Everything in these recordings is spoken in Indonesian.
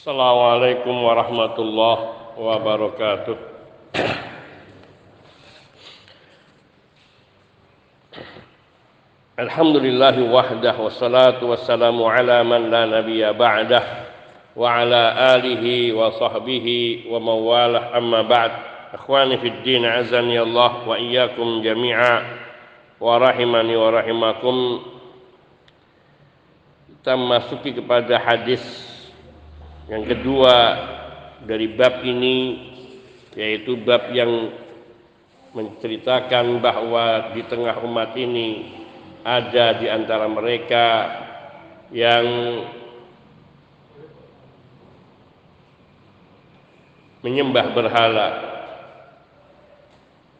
Assalamualaikum warahmatullahi wabarakatuh. Alhamdulillah wahdah wassalatu wassalamu ala man la nabiyya ba'dah wa ala alihi wa sahbihi wa mawalah amma ba'd. Akhwani fid din azani Allah wa iyyakum jami'a wa rahimani wa rahimakum. Kita masuki kepada hadis yang kedua dari bab ini yaitu bab yang menceritakan bahwa di tengah umat ini ada di antara mereka yang menyembah berhala.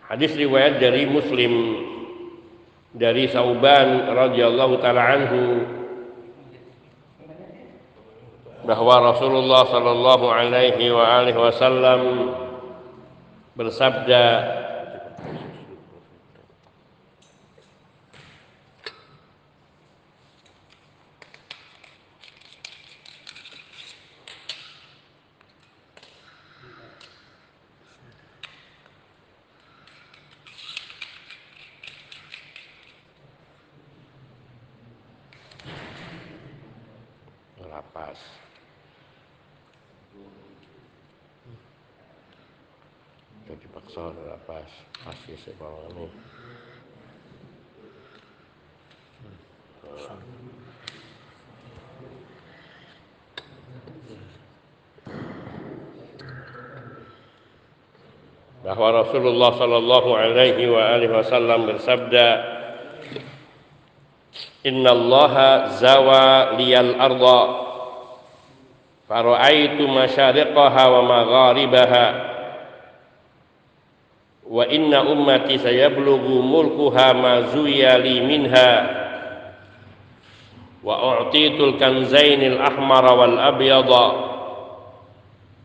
Hadis riwayat dari Muslim dari Sauban radhiyallahu taala anhu bahwa Rasulullah Shallallahu Alaihi Wasallam bersabda bahwa Rasulullah Shallallahu Alaihi Wasallam bersabda, Inna Allah zawa liyal arda, faraitu masyariqaha wa magharibaha, wa inna ummati sayablughu mulkuha ma zuyali minha wa u'titul kanzainil ahmar wal abyada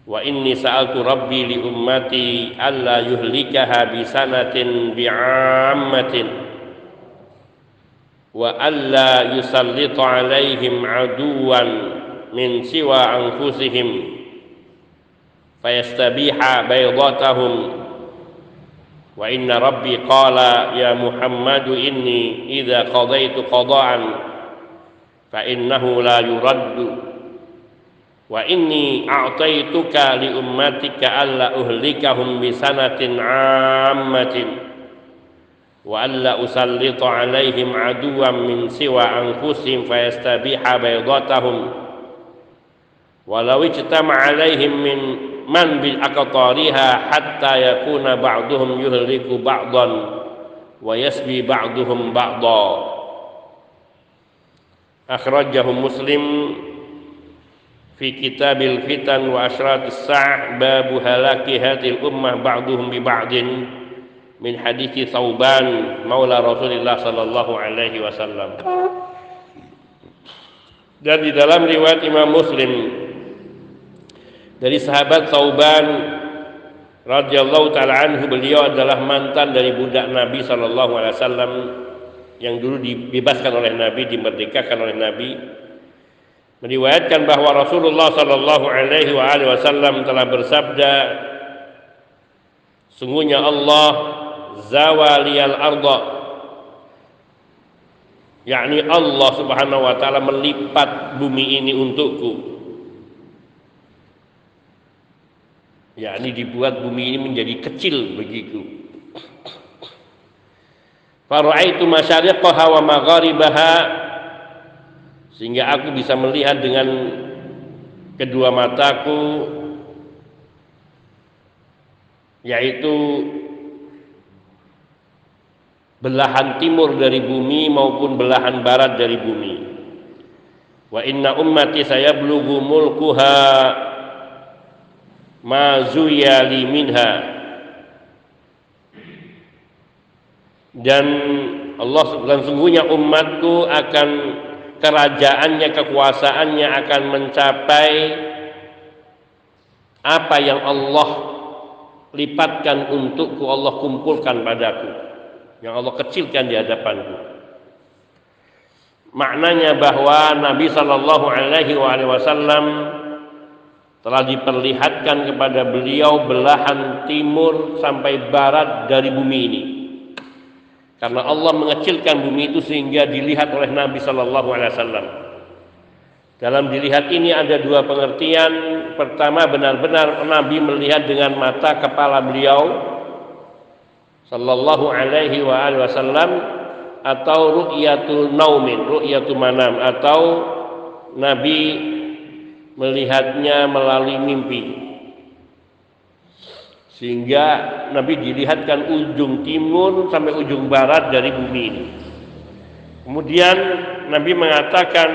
wa inni sa'altu rabbi li ummati alla yuhlikaha bi sanatin bi'ammatin wa alla yusallita alaihim aduwan min siwa anfusihim. Fayastabiha baydatahum. Wa inna rabbi qala ya Muhammadu inni idza qadaitu qada'an fa innahu la yuraddu wa inni a'taituka li ummatika alla uhlikahum bi sanatin 'ammatin. Wa alla usallita 'alaihim aduwan min siwa anfusihim fayastabiha baydatahum. Walau ijtama 'alaihim min man bil aqtariha hatta yakuna ba'duhum yuhliku ba'dan wa yasbi ba'duhum ba'da akhrajahu muslim fi kitabil fitan wa asyratis sa' babu halaki hadhil ummah ba'duhum bi ba'din min hadithi Thauban maula Rasulullah sallallahu alaihi wasallam dan di dalam riwayat Imam Muslim dari sahabat Sauban radhiyallahu taala anhu beliau adalah mantan dari budak Nabi sallallahu alaihi wasallam yang dulu dibebaskan oleh Nabi, dimerdekakan oleh Nabi. Meriwayatkan bahwa Rasulullah sallallahu alaihi wasallam telah bersabda Sungguhnya Allah zawaliyal arda. Yakni Allah Subhanahu wa taala melipat bumi ini untukku. Ya ini dibuat bumi ini menjadi kecil begitu Faraitu masyariqaha wa magharibaha sehingga aku bisa melihat dengan kedua mataku yaitu belahan timur dari bumi maupun belahan barat dari bumi. Wa inna ummati sayablughu mulkuha ma zuyali minha. Dan Allah dan sungguhnya umatku akan kerajaannya kekuasaannya akan mencapai apa yang Allah lipatkan untukku Allah kumpulkan padaku yang Allah kecilkan di hadapanku maknanya bahwa Nabi Shallallahu Alaihi Wasallam telah diperlihatkan kepada beliau belahan timur sampai barat dari bumi ini. Karena Allah mengecilkan bumi itu sehingga dilihat oleh Nabi Shallallahu Alaihi Wasallam. Dalam dilihat ini ada dua pengertian. Pertama benar-benar Nabi melihat dengan mata kepala beliau Sallallahu Alaihi Wasallam atau ru'yatul naumin, ru'yatul manam atau Nabi melihatnya melalui mimpi sehingga Nabi dilihatkan ujung timur sampai ujung barat dari bumi ini kemudian Nabi mengatakan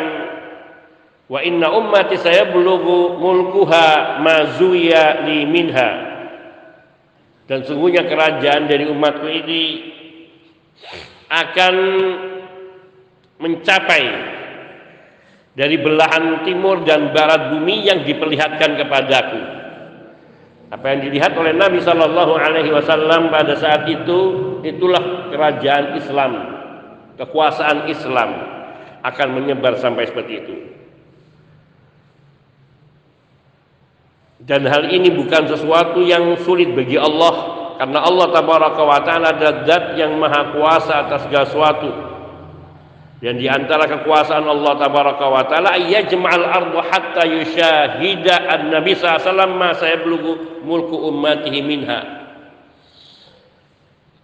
wa inna ummati saya bulugu mulkuha mazuya li minha dan sungguhnya kerajaan dari umatku ini akan mencapai dari belahan timur dan barat bumi yang diperlihatkan kepadaku. Apa yang dilihat oleh Nabi Shallallahu Alaihi Wasallam pada saat itu itulah kerajaan Islam, kekuasaan Islam akan menyebar sampai seperti itu. Dan hal ini bukan sesuatu yang sulit bagi Allah karena Allah tabaraka wa taala adalah zat yang maha kuasa atas segala sesuatu dan di antara kekuasaan Allah tabaraka wa taala yajma'al ardu hatta yushahida an-nabi sallallahu ma sayablughu mulku ummatihi minha.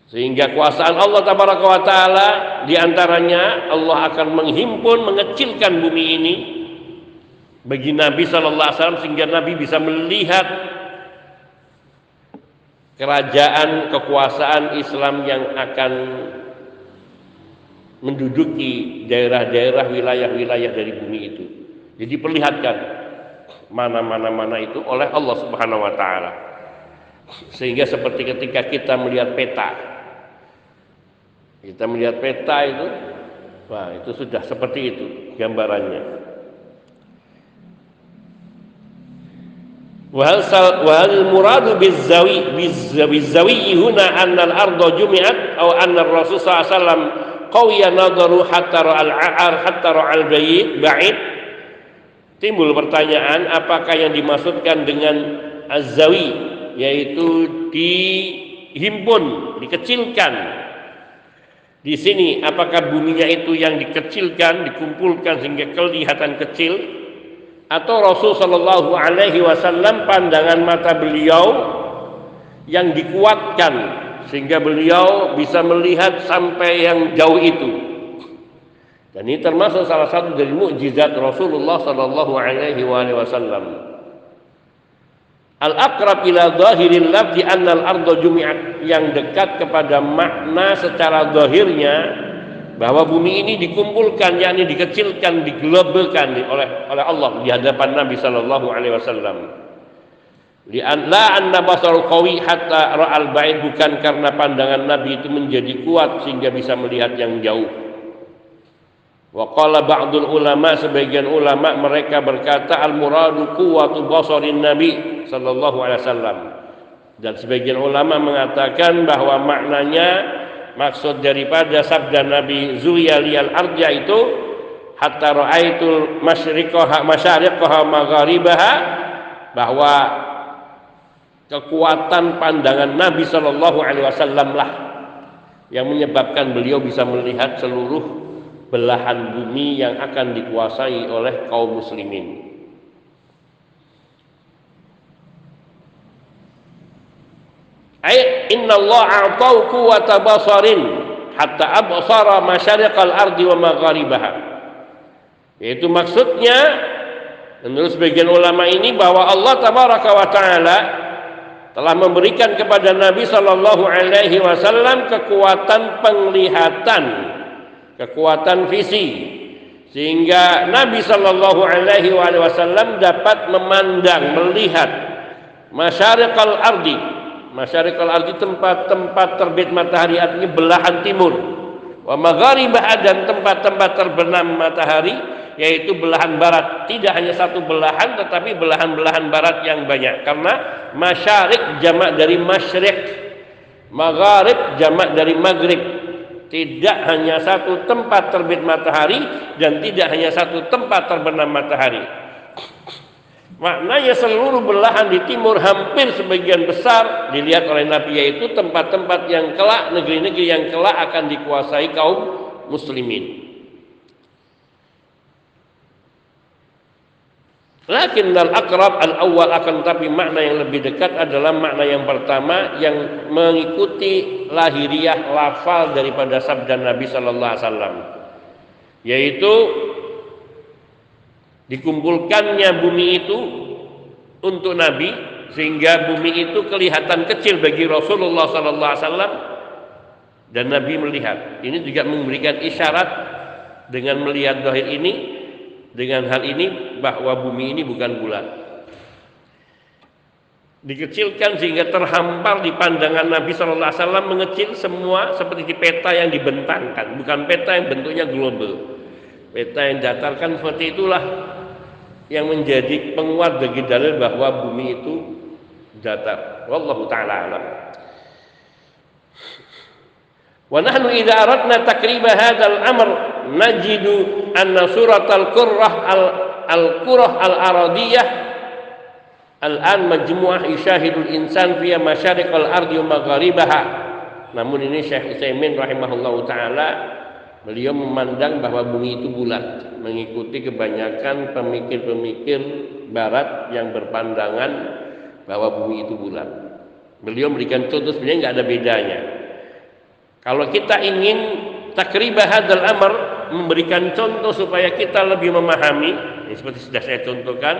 Sehingga kekuasaan Allah tabaraka wa taala di antaranya Allah akan menghimpun mengecilkan bumi ini bagi Nabi sallallahu alaihi wasallam sehingga Nabi bisa melihat kerajaan kekuasaan Islam yang akan menduduki daerah-daerah wilayah-wilayah dari bumi itu. Jadi perlihatkan mana-mana mana itu oleh Allah Subhanahu wa taala. Sehingga seperti ketika kita melihat peta. Kita melihat peta itu wah itu sudah seperti itu gambarannya. Wahal muradu bizawi bizawi huna al-ardu jumi'at atau Rasul wasallam qawiya nadaru hatta ra'al a'ar hatta ra'al ba'id. Timbul pertanyaan apakah yang dimaksudkan dengan azzawi yaitu dihimpun dikecilkan? Di sini apakah buminya itu yang dikecilkan dikumpulkan sehingga kelihatan kecil? Atau Rasul Shallallahu Alaihi Wasallam pandangan mata beliau yang dikuatkan sehingga beliau bisa melihat sampai yang jauh itu. Dan ini termasuk salah satu dari mukjizat Rasulullah sallallahu alaihi wasallam. Al-aqrab ila zahiril lafzi anna al-ardha jumi'at yang dekat kepada makna secara zahirnya bahwa bumi ini dikumpulkan yakni dikecilkan digelebelkan oleh oleh Allah di hadapan Nabi sallallahu alaihi wasallam. Lian la anna basarul qawi hatta ra'al ba'id bukan karena pandangan Nabi itu menjadi kuat sehingga bisa melihat yang jauh. Wa qala ba'dul ulama sebagian ulama mereka berkata al muradu quwwatu basarin Nabi sallallahu alaihi wasallam. Dan sebagian ulama mengatakan bahwa maknanya maksud daripada sabda Nabi Zuya liyal arja itu hatta ra'aitul masyriqaha masyariqaha magharibaha bahwa kekuatan pandangan Nabi Shallallahu Alaihi Wasallam lah yang menyebabkan beliau bisa melihat seluruh belahan bumi yang akan dikuasai oleh kaum muslimin. Inna Allah a'tau quwwata basarin hatta absara masyariqal ardi wa magharibaha. Yaitu maksudnya menurut sebagian ulama ini bahwa Allah tabaraka wa taala telah memberikan kepada Nabi Shallallahu Alaihi Wasallam kekuatan penglihatan, kekuatan visi, sehingga Nabi Shallallahu Alaihi Wasallam dapat memandang, melihat masyarakat ardi, masyarakat ardi tempat-tempat terbit matahari artinya belahan timur, wa magharibah dan tempat-tempat terbenam matahari yaitu belahan barat. Tidak hanya satu belahan tetapi belahan-belahan barat yang banyak. Karena masyarik jamak dari masyrik magharib jamak dari maghrib. Tidak hanya satu tempat terbit matahari dan tidak hanya satu tempat terbenam matahari. Maknanya seluruh belahan di timur hampir sebagian besar dilihat oleh Nabi yaitu tempat-tempat yang kelak, negeri-negeri yang kelak akan dikuasai kaum muslimin. Lakin al akrab al awal akan tapi makna yang lebih dekat adalah makna yang pertama yang mengikuti lahiriah lafal daripada sabda Nabi Sallallahu Alaihi Wasallam, yaitu dikumpulkannya bumi itu untuk Nabi sehingga bumi itu kelihatan kecil bagi Rasulullah Sallallahu Alaihi Wasallam dan Nabi melihat. Ini juga memberikan isyarat dengan melihat dohir ini dengan hal ini bahwa bumi ini bukan bulat. Dikecilkan sehingga terhampar di pandangan Nabi Shallallahu Alaihi Wasallam mengecil semua seperti di peta yang dibentangkan, bukan peta yang bentuknya global. Peta yang datarkan seperti itulah yang menjadi penguat bagi dalil bahwa bumi itu datar. Wallahu taala alam. Wa nahnu idza aradna takriba hadzal amr najidu anna surat al-qurrah al-qurrah al-aradiyah al-an majmu'ah yushahidul insan fiya masyariq al-ardi wa magharibaha. Namun ini Syekh Utsaimin rahimahullahu taala beliau memandang bahwa bumi itu bulat mengikuti kebanyakan pemikir-pemikir barat yang berpandangan bahwa bumi itu bulat. Beliau memberikan contoh sebenarnya nggak ada bedanya. Kalau kita ingin takribah hadal amr memberikan contoh supaya kita lebih memahami, ini seperti sudah saya contohkan,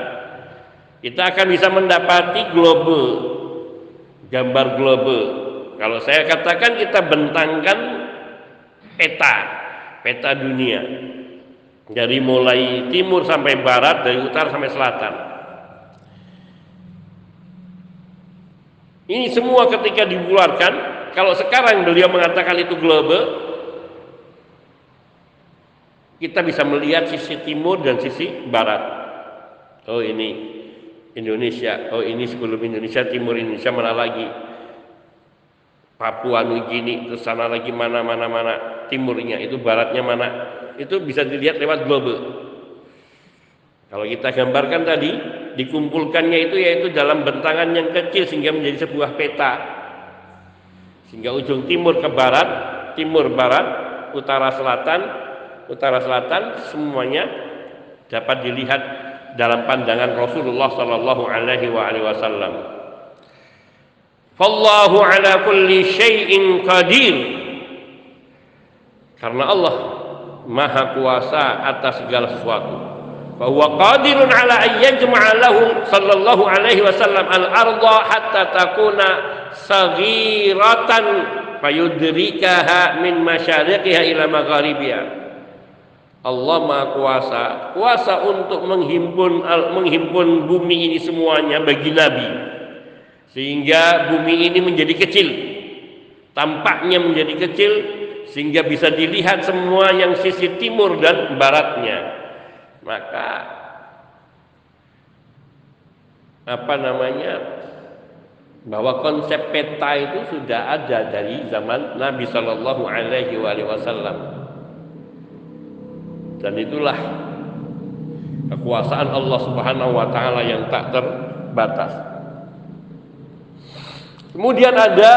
kita akan bisa mendapati global, gambar global. Kalau saya katakan kita bentangkan peta, peta dunia. Dari mulai timur sampai barat, dari utara sampai selatan. Ini semua ketika dibularkan kalau sekarang beliau mengatakan itu global, kita bisa melihat sisi timur dan sisi barat. Oh ini Indonesia, oh ini sebelum Indonesia, timur Indonesia mana lagi? Papua Nugini, terus sana lagi mana mana mana timurnya, itu baratnya mana? Itu bisa dilihat lewat global. Kalau kita gambarkan tadi, dikumpulkannya itu yaitu dalam bentangan yang kecil sehingga menjadi sebuah peta sehingga ujung timur ke barat, timur barat, utara selatan, utara selatan semuanya dapat dilihat dalam pandangan Rasulullah sallallahu alaihi wasallam. Fallahu ala kulli syai'in qadir. Karena Allah Maha kuasa atas segala sesuatu. Bahwa qadirun ala an yajma'a lahu sallallahu alaihi wasallam al-ardha hatta takuna saghiratan fayudrikaha min masyariqiha ila magharibiha Allah Maha Kuasa, kuasa untuk menghimpun menghimpun bumi ini semuanya bagi Nabi. Sehingga bumi ini menjadi kecil. Tampaknya menjadi kecil sehingga bisa dilihat semua yang sisi timur dan baratnya. Maka apa namanya? bahwa konsep peta itu sudah ada dari zaman Nabi Shallallahu Alaihi Wasallam dan itulah kekuasaan Allah Subhanahu wa taala yang tak terbatas. Kemudian ada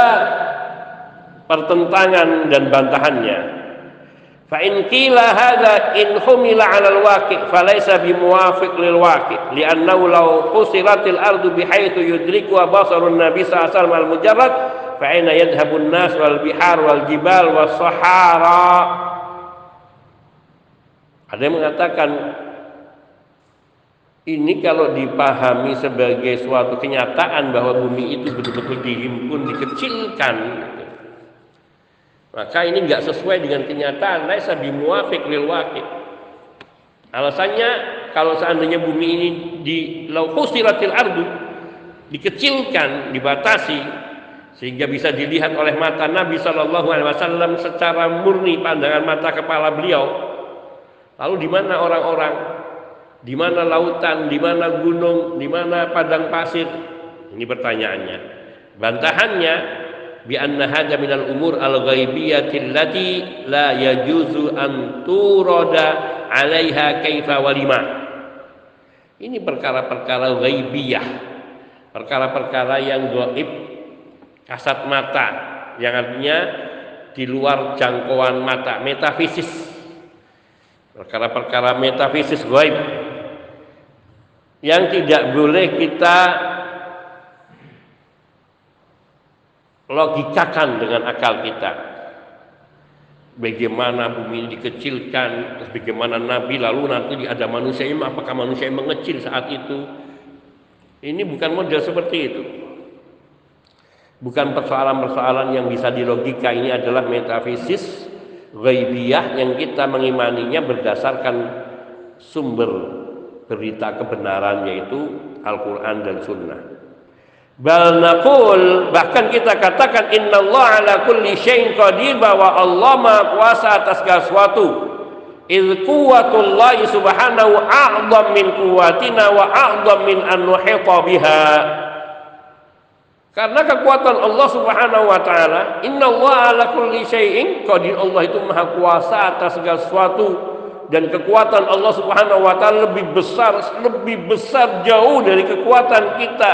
pertentangan dan bantahannya. Fa in qila hadza in humila 'ala al-waqi' bi muwafiq lil waqi' li'annahu law qusiratil ardu bihaythu yudriku basarun nabi sallallahu alaihi wasallam al-mujarrad fa aina yadhhabu an-nas wal bihar wal jibal was sahara ada yang mengatakan ini kalau dipahami sebagai suatu kenyataan bahwa bumi itu betul-betul dihimpun, dikecilkan, maka ini nggak sesuai dengan kenyataan. Laisa bimuafiq lil waqi. Alasannya kalau seandainya bumi ini di lauhusilatil ardu dikecilkan, dibatasi sehingga bisa dilihat oleh mata Nabi Shallallahu Alaihi Wasallam secara murni pandangan mata kepala beliau. Lalu di mana orang-orang? Di mana lautan? Di mana gunung? Di mana padang pasir? Ini pertanyaannya. Bantahannya bi anna hadha minal umur al ghaibiyati allati la yajuzu an turada 'alaiha kaifa walima Ini perkara-perkara ghaibiyah. Perkara-perkara yang gaib kasat mata yang artinya di luar jangkauan mata, metafisis. Perkara-perkara metafisis gaib yang tidak boleh kita logikakan dengan akal kita. Bagaimana bumi ini dikecilkan, terus bagaimana Nabi lalu nanti ada manusia ini, apakah manusia yang mengecil saat itu? Ini bukan model seperti itu. Bukan persoalan-persoalan yang bisa dilogika, ini adalah metafisis ghaibiyah yang kita mengimaninya berdasarkan sumber berita kebenaran yaitu Al-Quran dan Sunnah. Bal naqul bahkan kita katakan innallaha ala kulli syai'in qadir bahwa Allah Maha kuasa atas segala sesuatu. Idz quwwatullahi subhanahu a'dham min quwwatina wa a'dham min an nuhita biha. Karena kekuatan Allah Subhanahu wa taala, innallaha ala kulli syai'in qadir. Allah itu Maha kuasa atas segala sesuatu dan kekuatan Allah Subhanahu wa taala lebih besar, lebih besar jauh dari kekuatan kita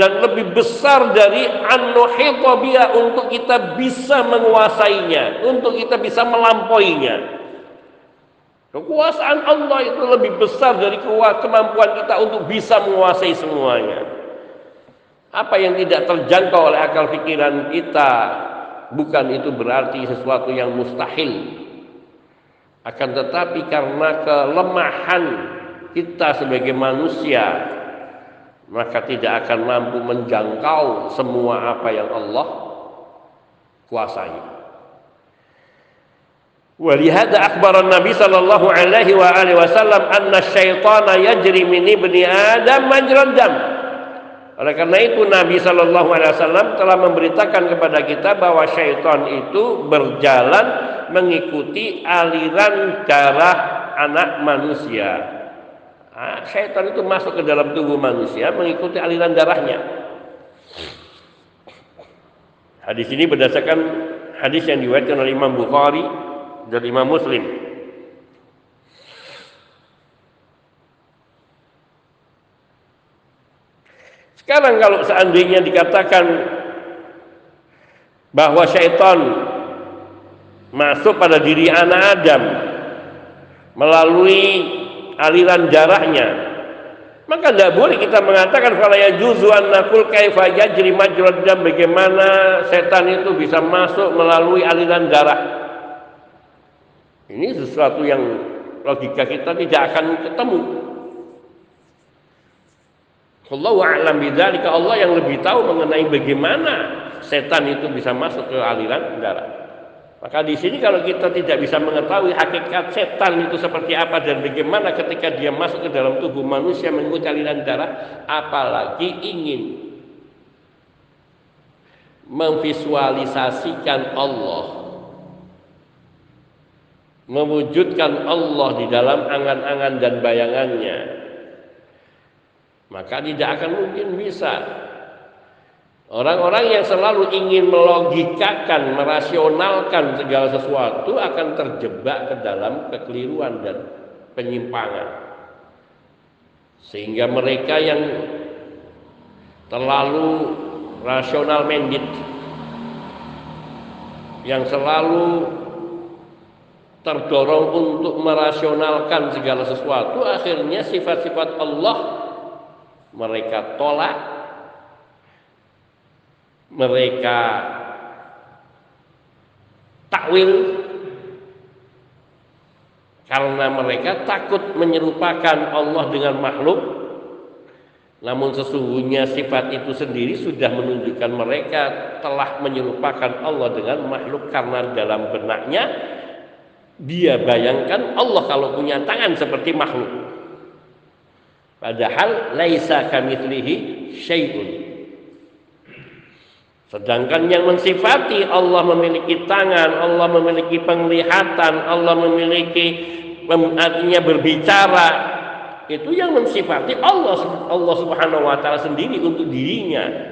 dan lebih besar dari anuhitobia untuk kita bisa menguasainya, untuk kita bisa melampauinya. Kekuasaan Allah itu lebih besar dari kemampuan kita untuk bisa menguasai semuanya. Apa yang tidak terjangkau oleh akal pikiran kita bukan itu berarti sesuatu yang mustahil. Akan tetapi karena kelemahan kita sebagai manusia maka tidak akan mampu menjangkau semua apa yang Allah kuasai. ولهذا أخبر النبي صلى الله عليه وآله وسلم أن الشيطان يجري من ابن آدم مجرى الدم oleh karena itu Nabi Shallallahu Alaihi Wasallam telah memberitakan kepada kita bahwa syaitan itu berjalan mengikuti aliran darah anak manusia. Nah, syaitan itu masuk ke dalam tubuh manusia mengikuti aliran darahnya. Hadis ini berdasarkan hadis yang diriwayatkan oleh Imam Bukhari dan Imam Muslim. Sekarang kalau seandainya dikatakan bahwa syaitan masuk pada diri anak Adam melalui aliran darahnya maka tidak boleh kita mengatakan kalau ya juzuan nakul kaifa yajri majrad bagaimana setan itu bisa masuk melalui aliran darah. Ini sesuatu yang logika kita tidak akan ketemu Allah a'lam bidzalika. Allah yang lebih tahu mengenai bagaimana setan itu bisa masuk ke aliran darah maka di sini kalau kita tidak bisa mengetahui hakikat setan itu seperti apa dan bagaimana ketika dia masuk ke dalam tubuh manusia mengikuti aliran darah, apalagi ingin memvisualisasikan Allah, mewujudkan Allah di dalam angan-angan dan bayangannya, maka tidak akan mungkin bisa Orang-orang yang selalu ingin melogikakan, merasionalkan segala sesuatu akan terjebak ke dalam kekeliruan dan penyimpangan. Sehingga mereka yang terlalu rasional minded yang selalu terdorong untuk merasionalkan segala sesuatu akhirnya sifat-sifat Allah mereka tolak. Mereka takwil. Karena mereka takut menyerupakan Allah dengan makhluk. Namun sesungguhnya sifat itu sendiri sudah menunjukkan mereka telah menyerupakan Allah dengan makhluk. Karena dalam benaknya dia bayangkan Allah kalau punya tangan seperti makhluk padahal laisa kamitslihi syai'un Sedangkan yang mensifati Allah memiliki tangan, Allah memiliki penglihatan, Allah memiliki artinya berbicara, itu yang mensifati Allah Allah Subhanahu wa taala sendiri untuk dirinya.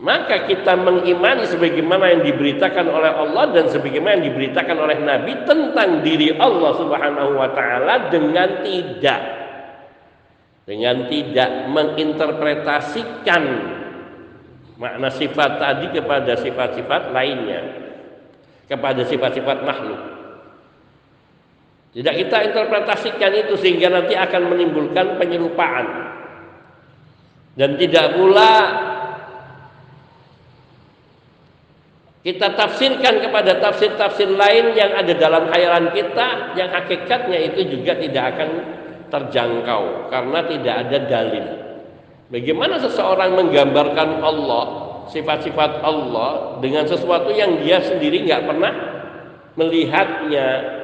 Maka kita mengimani sebagaimana yang diberitakan oleh Allah dan sebagaimana yang diberitakan oleh Nabi tentang diri Allah Subhanahu wa taala dengan tidak dengan tidak menginterpretasikan makna sifat tadi kepada sifat-sifat lainnya kepada sifat-sifat makhluk. Tidak kita interpretasikan itu sehingga nanti akan menimbulkan penyerupaan dan tidak pula kita tafsirkan kepada tafsir-tafsir lain yang ada dalam khayalan kita yang hakikatnya itu juga tidak akan terjangkau karena tidak ada dalil. Bagaimana seseorang menggambarkan Allah, sifat-sifat Allah dengan sesuatu yang dia sendiri nggak pernah melihatnya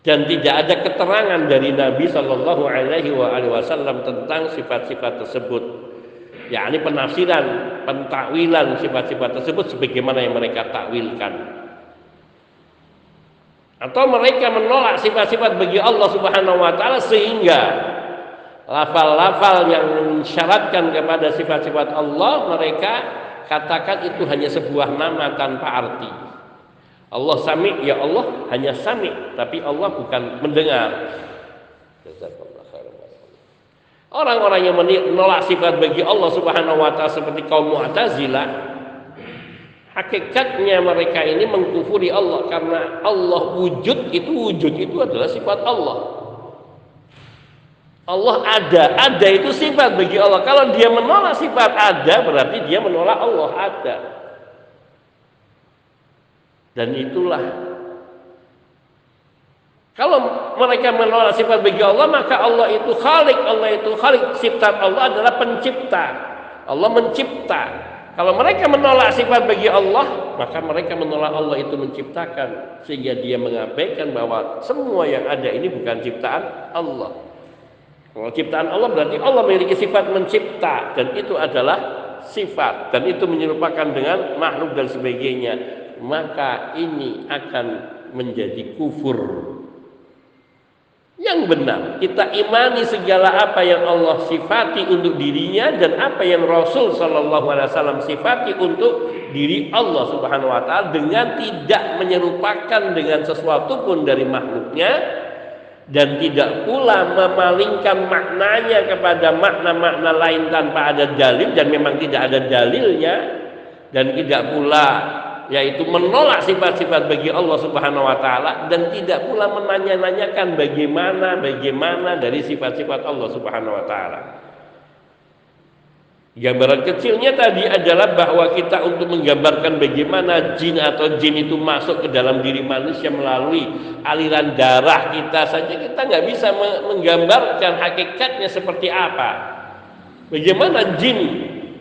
dan tidak ada keterangan dari Nabi Shallallahu Alaihi Wasallam tentang sifat-sifat tersebut. Ya, ini penafsiran, pentakwilan sifat-sifat tersebut sebagaimana yang mereka takwilkan. Atau mereka menolak sifat-sifat bagi Allah Subhanahu wa taala sehingga lafal-lafal yang mensyaratkan kepada sifat-sifat Allah mereka katakan itu hanya sebuah nama tanpa arti. Allah sami ya Allah hanya sami tapi Allah bukan mendengar. Orang-orang yang menolak sifat bagi Allah Subhanahu wa taala seperti kaum Mu'tazilah hakikatnya mereka ini mengkufuri Allah karena Allah wujud itu wujud itu adalah sifat Allah. Allah ada, ada itu sifat bagi Allah. Kalau dia menolak sifat ada, berarti dia menolak Allah ada. Dan itulah kalau mereka menolak sifat bagi Allah, maka Allah itu khalik, Allah itu khalik. Sifat Allah adalah pencipta. Allah mencipta. Kalau mereka menolak sifat bagi Allah, maka mereka menolak Allah itu menciptakan. Sehingga dia mengabaikan bahwa semua yang ada ini bukan ciptaan Allah. Kalau ciptaan Allah berarti Allah memiliki sifat mencipta dan itu adalah sifat dan itu menyerupakan dengan makhluk dan sebagainya. Maka ini akan menjadi kufur. Yang benar, kita imani segala apa yang Allah sifati untuk dirinya dan apa yang Rasul Shallallahu Alaihi Wasallam sifati untuk diri Allah Subhanahu Wa Taala dengan tidak menyerupakan dengan sesuatu pun dari makhluknya dan tidak pula memalingkan maknanya kepada makna-makna lain tanpa ada dalil dan memang tidak ada dalilnya dan tidak pula yaitu menolak sifat-sifat bagi Allah Subhanahu wa taala dan tidak pula menanya-nanyakan bagaimana bagaimana dari sifat-sifat Allah Subhanahu wa taala. Gambaran kecilnya tadi adalah bahwa kita untuk menggambarkan bagaimana jin atau jin itu masuk ke dalam diri manusia melalui aliran darah kita saja kita nggak bisa menggambarkan hakikatnya seperti apa. Bagaimana jin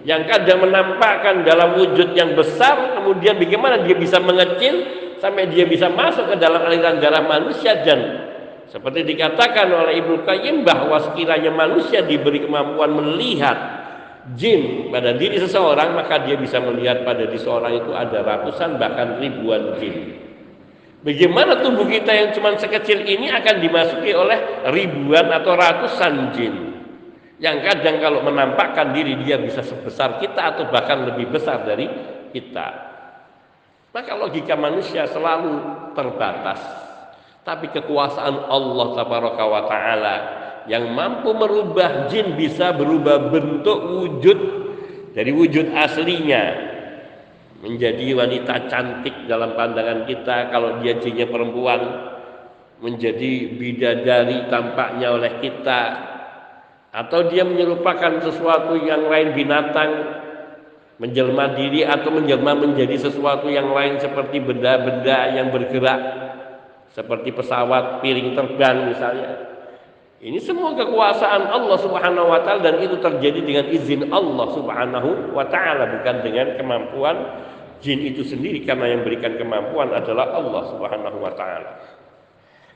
yang kadang menampakkan dalam wujud yang besar kemudian bagaimana dia bisa mengecil sampai dia bisa masuk ke dalam aliran darah manusia dan seperti dikatakan oleh Ibnu Qayyim bahwa sekiranya manusia diberi kemampuan melihat jin pada diri seseorang maka dia bisa melihat pada diri seseorang itu ada ratusan bahkan ribuan jin. Bagaimana tubuh kita yang cuma sekecil ini akan dimasuki oleh ribuan atau ratusan jin yang kadang kalau menampakkan diri dia bisa sebesar kita atau bahkan lebih besar dari kita. Maka logika manusia selalu terbatas. Tapi kekuasaan Allah Taala yang mampu merubah jin bisa berubah bentuk wujud dari wujud aslinya menjadi wanita cantik dalam pandangan kita kalau dia jinnya perempuan menjadi bidadari tampaknya oleh kita atau dia menyerupakan sesuatu yang lain binatang menjelma diri atau menjelma menjadi sesuatu yang lain seperti benda-benda yang bergerak seperti pesawat piring terbang misalnya ini semua kekuasaan Allah Subhanahu wa taala dan itu terjadi dengan izin Allah Subhanahu wa taala bukan dengan kemampuan jin itu sendiri karena yang berikan kemampuan adalah Allah Subhanahu wa taala.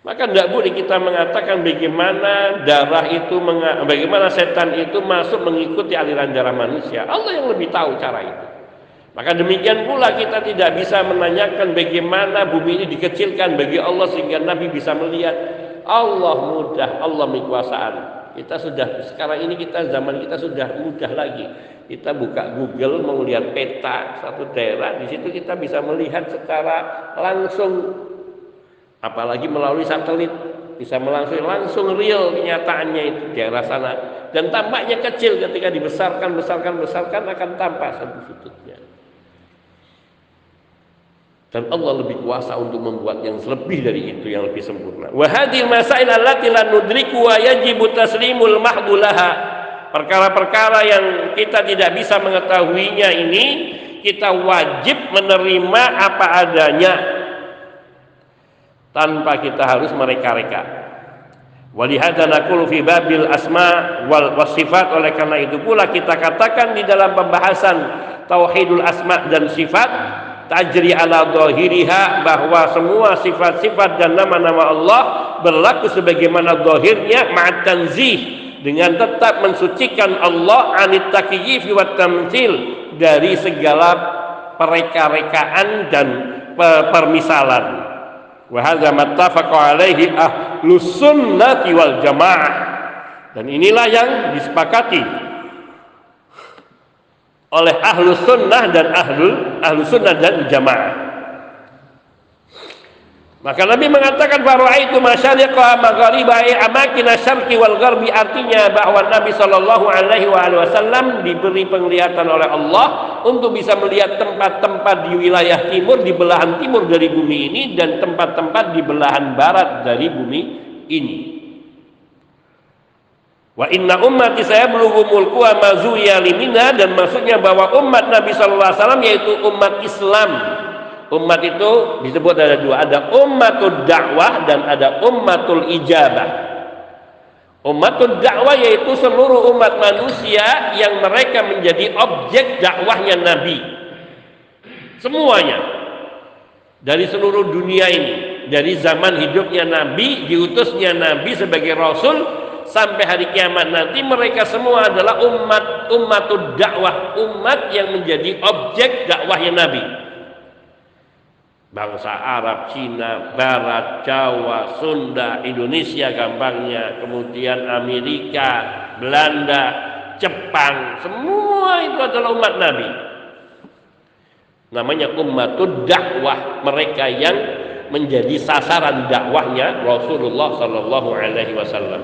Maka tidak boleh kita mengatakan bagaimana darah itu bagaimana setan itu masuk mengikuti aliran darah manusia. Allah yang lebih tahu cara itu. Maka demikian pula kita tidak bisa menanyakan bagaimana bumi ini dikecilkan bagi Allah sehingga Nabi bisa melihat Allah mudah, Allah mikuasaan. Kita sudah sekarang ini kita zaman kita sudah mudah lagi. Kita buka Google mau lihat peta satu daerah, di situ kita bisa melihat secara langsung apalagi melalui satelit bisa langsung langsung real kenyataannya itu di arah sana dan tampaknya kecil ketika dibesarkan besarkan besarkan akan tampak satu sudutnya dan Allah lebih kuasa untuk membuat yang lebih dari itu yang lebih sempurna. Wa hadhil masail allati la nudriku wa taslimul mahdulaha. Perkara-perkara yang kita tidak bisa mengetahuinya ini kita wajib menerima apa adanya tanpa kita harus mereka-reka. Walihada naqulu fi babil asma wal wasifat oleh karena itu pula kita katakan di dalam pembahasan tauhidul asma dan sifat tajri ala dohiriha bahwa semua sifat-sifat dan nama-nama Allah berlaku sebagaimana dohirnya ma'at tanzih dengan tetap mensucikan Allah anit takiyifi wa tamthil dari segala pereka-rekaan dan permisalan wa hadza mattafaqa alaihi ahlus sunnati wal jamaah dan inilah yang disepakati oleh ahlu sunnah dan ahlu ahlu sunnah dan jamaah. Maka Nabi mengatakan itu masyariqa maghariba amakin syarqi wal gharbi artinya bahwa Nabi Shallallahu alaihi wasallam diberi penglihatan oleh Allah untuk bisa melihat tempat-tempat di wilayah timur di belahan timur dari bumi ini dan tempat-tempat di belahan barat dari bumi ini. Wa inna ummati saya belum limina dan maksudnya bahwa umat Nabi Shallallahu Alaihi Wasallam yaitu umat Islam. Umat itu disebut ada dua, ada ummatul dakwah dan ada ummatul ijabah. Ummatul dakwah yaitu seluruh umat manusia yang mereka menjadi objek dakwahnya Nabi. Semuanya. Dari seluruh dunia ini, dari zaman hidupnya Nabi, diutusnya Nabi sebagai Rasul sampai hari kiamat nanti mereka semua adalah umat umatud dakwah umat yang menjadi objek dakwahnya Nabi bangsa Arab, Cina, Barat, Jawa, Sunda, Indonesia gampangnya kemudian Amerika, Belanda, Jepang semua itu adalah umat Nabi namanya umatud dakwah mereka yang menjadi sasaran dakwahnya Rasulullah Sallallahu Alaihi Wasallam.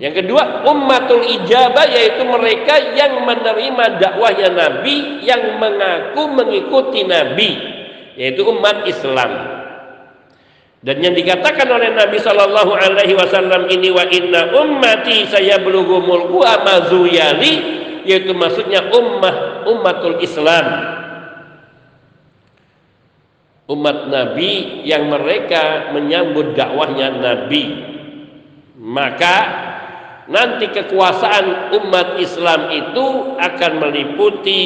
Yang kedua, ummatul ijabah yaitu mereka yang menerima dakwahnya Nabi, yang mengaku mengikuti Nabi, yaitu umat Islam. Dan yang dikatakan oleh Nabi Shallallahu Alaihi Wasallam ini wa inna ummati saya belum mulku amazuyali yaitu maksudnya ummah ummatul Islam umat Nabi yang mereka menyambut dakwahnya Nabi maka nanti kekuasaan umat Islam itu akan meliputi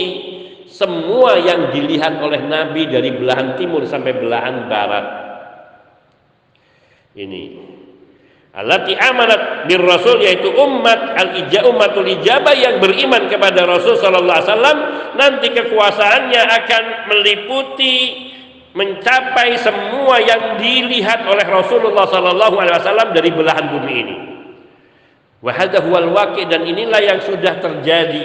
semua yang dilihat oleh Nabi dari belahan timur sampai belahan barat. Ini alati amanat bir Rasul yaitu umat al ija umatul ijabah yang beriman kepada Rasul sallallahu alaihi wasallam nanti kekuasaannya akan meliputi mencapai semua yang dilihat oleh Rasulullah sallallahu alaihi wasallam dari belahan bumi ini. Wahada huwal waqi dan inilah yang sudah terjadi.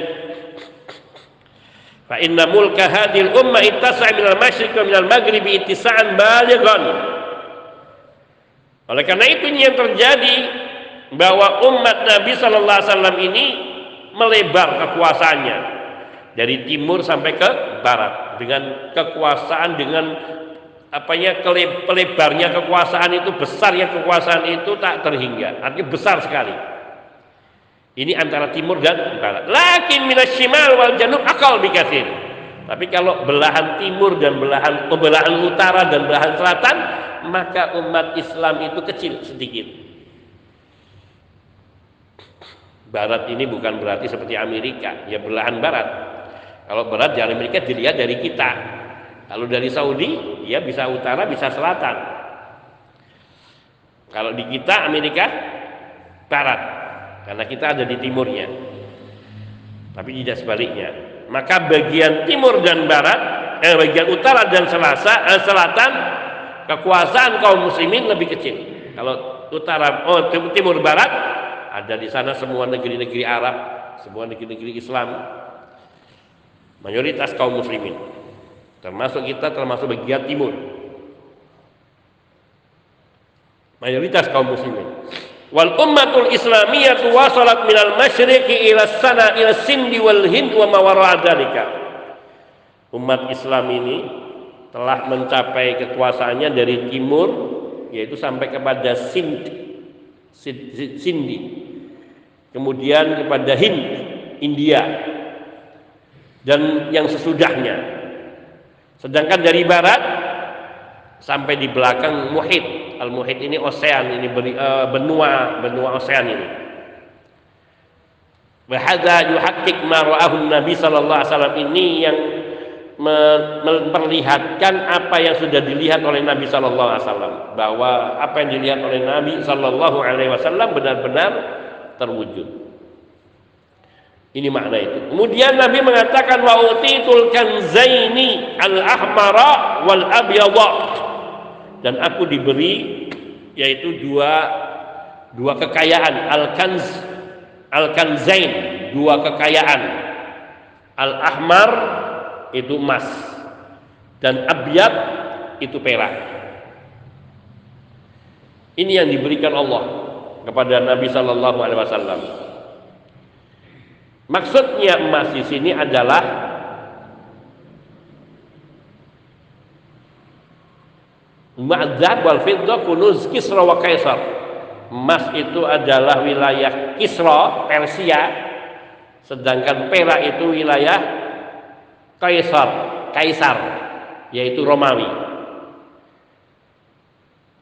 Fa inna mulka hadil umma ittasa' minal masyriq wa minal maghribi ittisa'an balighan. Oleh karena itu ini yang terjadi bahwa umat Nabi sallallahu alaihi wasallam ini melebar kekuasaannya. Dari timur sampai ke barat. Dengan kekuasaan dengan apanya pelebarnya kekuasaan itu besarnya kekuasaan itu tak terhingga. Artinya besar sekali ini antara timur dan barat. Lakin minas shimal wal janub akal bikathir. Tapi kalau belahan timur dan belahan belahan utara dan belahan selatan, maka umat Islam itu kecil sedikit. Barat ini bukan berarti seperti Amerika, ya belahan barat. Kalau barat dari Amerika dilihat dari kita. Kalau dari Saudi, ya bisa utara, bisa selatan. Kalau di kita Amerika barat karena kita ada di timurnya. Tapi tidak sebaliknya. Maka bagian timur dan barat eh, bagian utara dan selasa, eh, selatan kekuasaan kaum muslimin lebih kecil. Kalau utara oh timur barat ada di sana semua negeri-negeri Arab semua negeri-negeri Islam. Mayoritas kaum muslimin. Termasuk kita termasuk bagian timur. Mayoritas kaum muslimin wal ummatul islamiyah wasalat minal masyriqi ila sana ila sindi wal hind wa mawaradalika umat Islam ini telah mencapai kekuasaannya dari timur yaitu sampai kepada Sind Sindi kemudian kepada Hind India. Dan yang sesudahnya. Sedangkan dari barat sampai di belakang muhit al muhit ini osean ini eh, benua benua osean ini Wahada yuhakik marwahun Nabi Sallallahu Alaihi Wasallam ini yang memperlihatkan apa yang sudah dilihat oleh Nabi Sallallahu Alaihi Wasallam bahwa apa yang dilihat oleh Nabi Sallallahu Alaihi Wasallam benar-benar terwujud. Ini makna itu. Kemudian Nabi mengatakan wa utitul kanzaini al ahmara wal abyadha dan aku diberi yaitu dua dua kekayaan. Al kanz al kanzain dua kekayaan. Al ahmar itu emas. Dan abyad itu perak. Ini yang diberikan Allah kepada Nabi Shallallahu Alaihi Wasallam. Maksudnya emas di sini adalah Ma'dzab wal fiddah kunuz Kisra wa Kaisar. Emas itu adalah wilayah Kisra, Persia, sedangkan perak itu wilayah Kaisar, Kaisar, yaitu Romawi.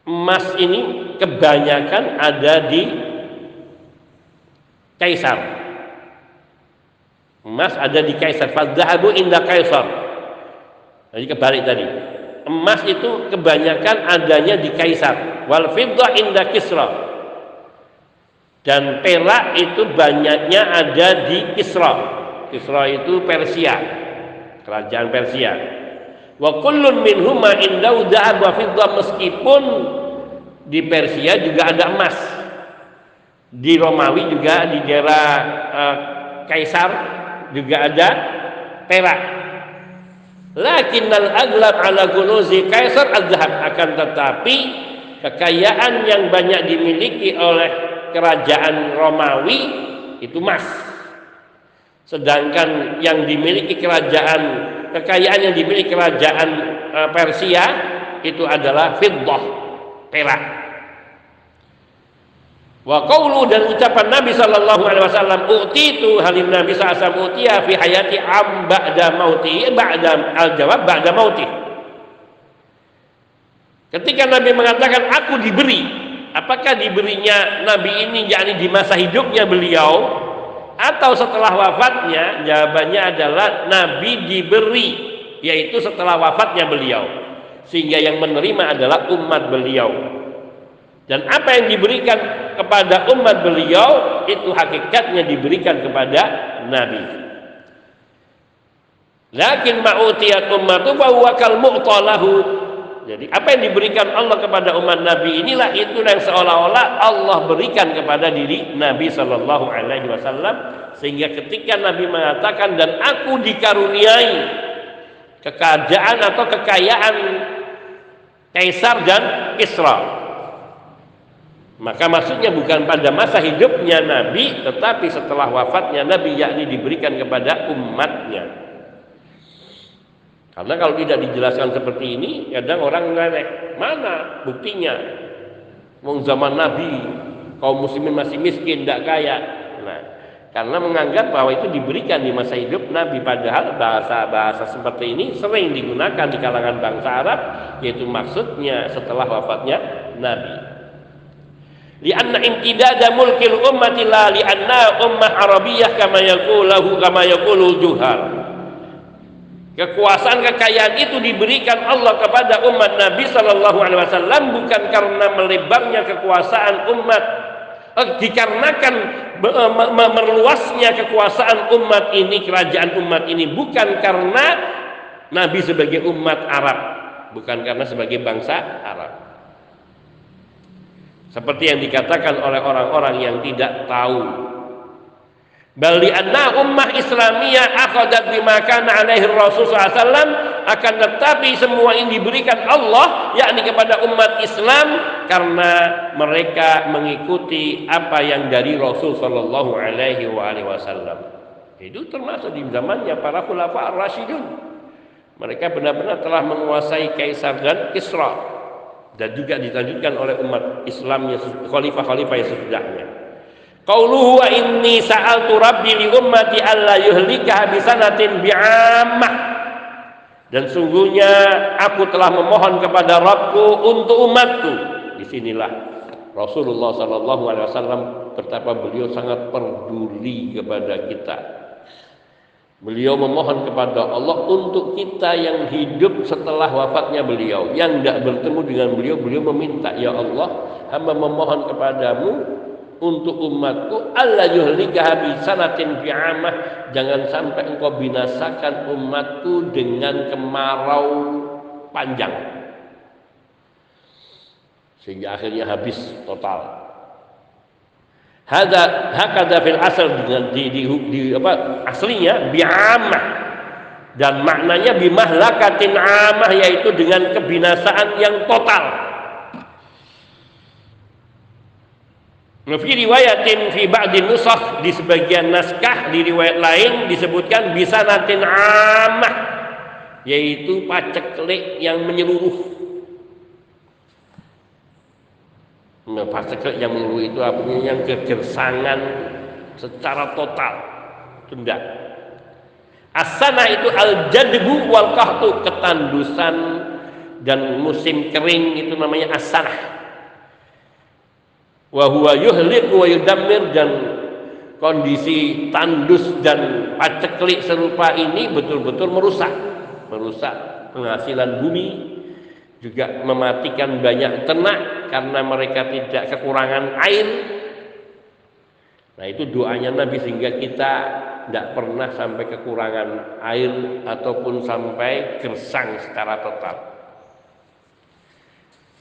Emas ini kebanyakan ada di Kaisar. Emas ada di Kaisar. Fadzahabu inda Kaisar. Jadi kebalik tadi emas itu kebanyakan adanya di Kaisar. Wal fiddah inda Kisra. Dan perak itu banyaknya ada di Kisra. Kisra itu Persia. Kerajaan Persia. Wa kullun minhuma indau dhahab wa fiddah meskipun di Persia juga ada emas. Di Romawi juga di daerah uh, Kaisar juga ada perak Lakinnal aglab ala kunuzi kaisar azhab akan tetapi kekayaan yang banyak dimiliki oleh kerajaan Romawi itu emas. Sedangkan yang dimiliki kerajaan kekayaan yang dimiliki kerajaan eh, Persia itu adalah fiddah, perak. Wa qawlu dan ucapan Nabi sallallahu alaihi wasallam utitu halim Nabi sallallahu utiya fi hayati am ba'da mauti ba'da al jawab ba'da mauti. Ketika Nabi mengatakan aku diberi, apakah diberinya Nabi ini yakni di masa hidupnya beliau atau setelah wafatnya? Jawabannya adalah Nabi diberi yaitu setelah wafatnya beliau. Sehingga yang menerima adalah umat beliau. Dan apa yang diberikan kepada umat beliau itu hakikatnya diberikan kepada Nabi. Lakin ma'utiyat ummatu bahwa kal mu'talahu. Jadi apa yang diberikan Allah kepada umat Nabi inilah itu yang seolah-olah Allah berikan kepada diri Nabi Shallallahu Alaihi Wasallam sehingga ketika Nabi mengatakan dan aku dikaruniai kekayaan atau kekayaan Kaisar dan Isra maka maksudnya bukan pada masa hidupnya Nabi, tetapi setelah wafatnya Nabi yakni diberikan kepada umatnya. Karena kalau tidak dijelaskan seperti ini, kadang orang ngelek. Mana buktinya? Wong zaman Nabi, kaum muslimin masih miskin, tidak kaya. Nah, karena menganggap bahwa itu diberikan di masa hidup Nabi padahal bahasa-bahasa seperti ini sering digunakan di kalangan bangsa Arab yaitu maksudnya setelah wafatnya Nabi lianna imtidada mulkil ummati la lianna ummah arabiyah kama yaqulu kama yaqulu juhal. Kekuasaan kekayaan itu diberikan Allah kepada umat Nabi Shallallahu Alaihi Wasallam bukan karena melebarnya kekuasaan umat eh, dikarenakan eh, meluasnya kekuasaan umat ini kerajaan umat ini bukan karena Nabi sebagai umat Arab bukan karena sebagai bangsa Arab seperti yang dikatakan oleh orang-orang yang tidak tahu. Bal anna ummah Islamiyah akhadat bima kana alaihi Rasul sallallahu akan tetapi semua ini diberikan Allah yakni kepada umat Islam karena mereka mengikuti apa yang dari Rasul Shallallahu Alaihi Wasallam. Itu termasuk di zamannya para khulafa ar-rasyidun. Mereka benar-benar telah menguasai kaisar dan Kisra dan juga dilanjutkan oleh umat Islam khalifah-khalifah yang sesudahnya Qauluhu wa inni sa'altu rabbi li ummati alla yuhlika bisanatin bi'ammah dan sungguhnya aku telah memohon kepada Rabbku untuk umatku. Di sinilah Rasulullah Sallallahu Alaihi Wasallam betapa beliau sangat peduli kepada kita. Beliau memohon kepada Allah untuk kita yang hidup setelah wafatnya beliau, yang tidak bertemu dengan beliau, beliau meminta, ya Allah, hamba memohon kepadamu untuk umatku Allah yuhlika habi sanatin bi'amah jangan sampai engkau binasakan umatku dengan kemarau panjang. Sehingga akhirnya habis total Hada hakada fil asal di, di, di apa aslinya bi'amah dan maknanya bimahlakatin amah yaitu dengan kebinasaan yang total Fi riwayatin fi ba'di nusakh di sebagian naskah di riwayat lain disebutkan bisa natin amah yaitu paceklik yang menyeluruh. Nah, paceklik yang menyeluruh itu artinya yang kegersangan secara total. Tunda. Asana itu al-jadbu wal kahtu ketandusan dan musim kering itu namanya asanah wa huwa yuhliku wa yudammir dan kondisi tandus dan paceklik serupa ini betul-betul merusak merusak penghasilan bumi juga mematikan banyak ternak karena mereka tidak kekurangan air. Nah itu doanya Nabi sehingga kita tidak pernah sampai kekurangan air ataupun sampai gersang secara total.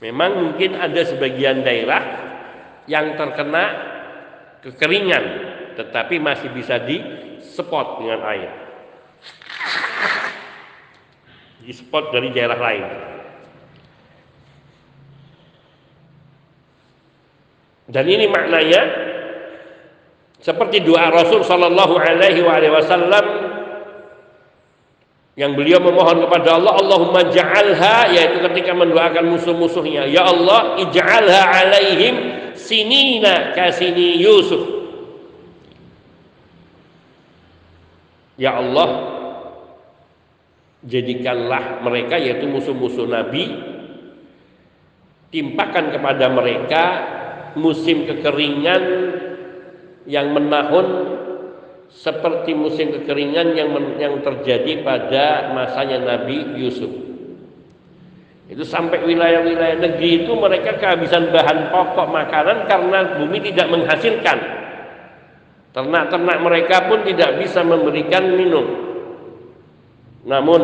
Memang mungkin ada sebagian daerah yang terkena kekeringan tetapi masih bisa di spot dengan air. Di spot dari daerah lain dan ini maknanya seperti doa Rasul Shallallahu Alaihi Wasallam yang beliau memohon kepada Allah Allahumma ja'alha yaitu ketika mendoakan musuh-musuhnya. Ya Allah ij'alha alaihim sinina kasini Yusuf. Ya Allah jadikanlah mereka yaitu musuh-musuh Nabi timpakan kepada mereka musim kekeringan yang menahun seperti musim kekeringan yang yang terjadi pada masanya Nabi Yusuf. Itu sampai wilayah-wilayah negeri itu mereka kehabisan bahan pokok makanan karena bumi tidak menghasilkan. Ternak-ternak mereka pun tidak bisa memberikan minum. Namun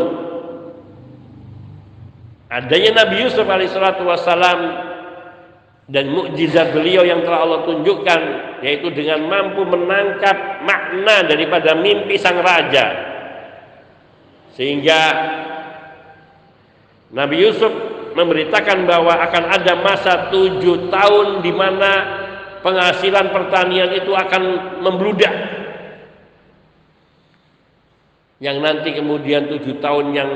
adanya Nabi Yusuf alaihissalatu wassalam dan mukjizat beliau yang telah Allah tunjukkan yaitu dengan mampu menangkap makna daripada mimpi sang raja. Sehingga Nabi Yusuf memberitakan bahwa akan ada masa tujuh tahun di mana penghasilan pertanian itu akan membludak. Yang nanti kemudian tujuh tahun yang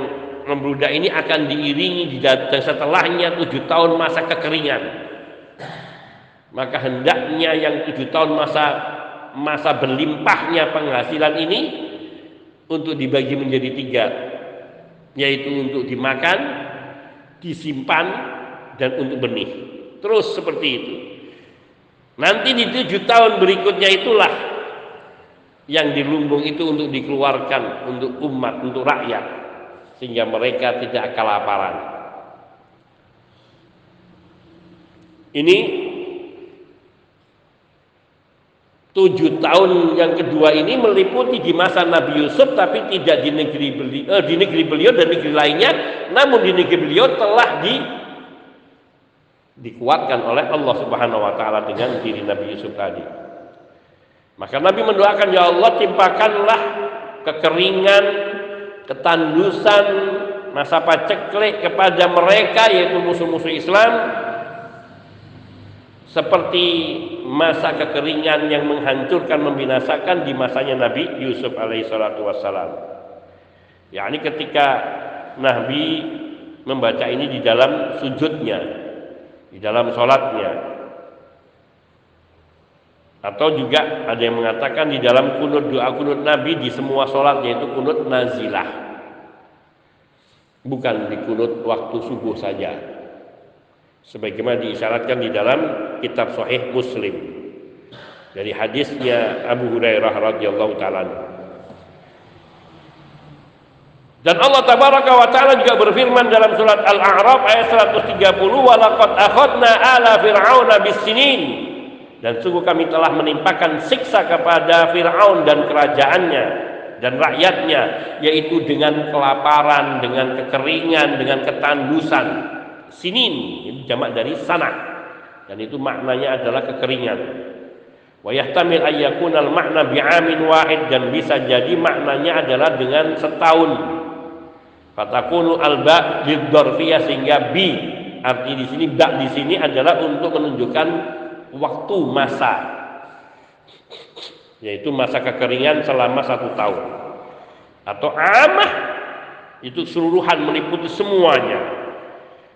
membludak ini akan diiringi di setelahnya tujuh tahun masa kekeringan maka hendaknya yang tujuh tahun masa masa berlimpahnya penghasilan ini untuk dibagi menjadi tiga. Yaitu untuk dimakan disimpan dan untuk benih. Terus seperti itu. Nanti di tujuh tahun berikutnya itulah yang di lumbung itu untuk dikeluarkan untuk umat untuk rakyat. Sehingga mereka tidak kelaparan. Ini Tujuh tahun yang kedua ini meliputi di masa Nabi Yusuf tapi tidak di negeri beliau, eh, di negeri beliau dan negeri lainnya, namun di negeri beliau telah di dikuatkan oleh Allah Subhanahu wa taala dengan diri Nabi Yusuf tadi. Maka Nabi mendoakan ya Allah timpakanlah kekeringan, ketandusan, masa paceklik kepada mereka yaitu musuh-musuh Islam seperti masa kekeringan yang menghancurkan membinasakan di masanya Nabi Yusuf alaihissalatu wassalam. Ya, ini ketika Nabi membaca ini di dalam sujudnya, di dalam sholatnya. Atau juga ada yang mengatakan di dalam kunut doa kunut Nabi di semua sholatnya itu kunut nazilah. Bukan di kunut waktu subuh saja sebagaimana diisyaratkan di dalam kitab sahih Muslim. Dari hadisnya Abu Hurairah radhiyallahu taala dan Allah tabaraka wa taala juga berfirman dalam surat Al-A'raf ayat 130 walaqad akhadna ala fir'auna bisinin. Dan sungguh kami telah menimpakan siksa kepada Firaun dan kerajaannya dan rakyatnya yaitu dengan kelaparan, dengan kekeringan, dengan ketandusan sinin ini jamak dari sana. Dan itu maknanya adalah kekeringan. Wa yahtamil ayyakunal makna bi'amin wahid dan bisa jadi maknanya adalah dengan setahun. Fatakunu alba lidzarfiyah sehingga bi arti di sini ba di sini adalah untuk menunjukkan waktu masa. Yaitu masa kekeringan selama satu tahun. Atau amah itu seluruhan meliputi semuanya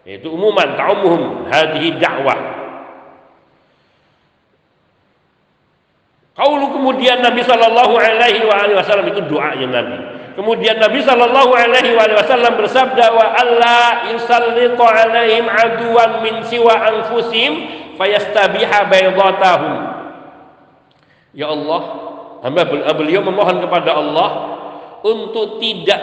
yaitu umuman ta'umuhum hadhihi da'wah Kaulu kemudian Nabi Shallallahu Alaihi Wasallam itu doanya Nabi. Kemudian Nabi Shallallahu Alaihi Wasallam bersabda wa Allah yusallitu alaihim aduan min siwa anfusim fayastabiha baydatahum. Ya Allah, hamba beliau memohon kepada Allah untuk tidak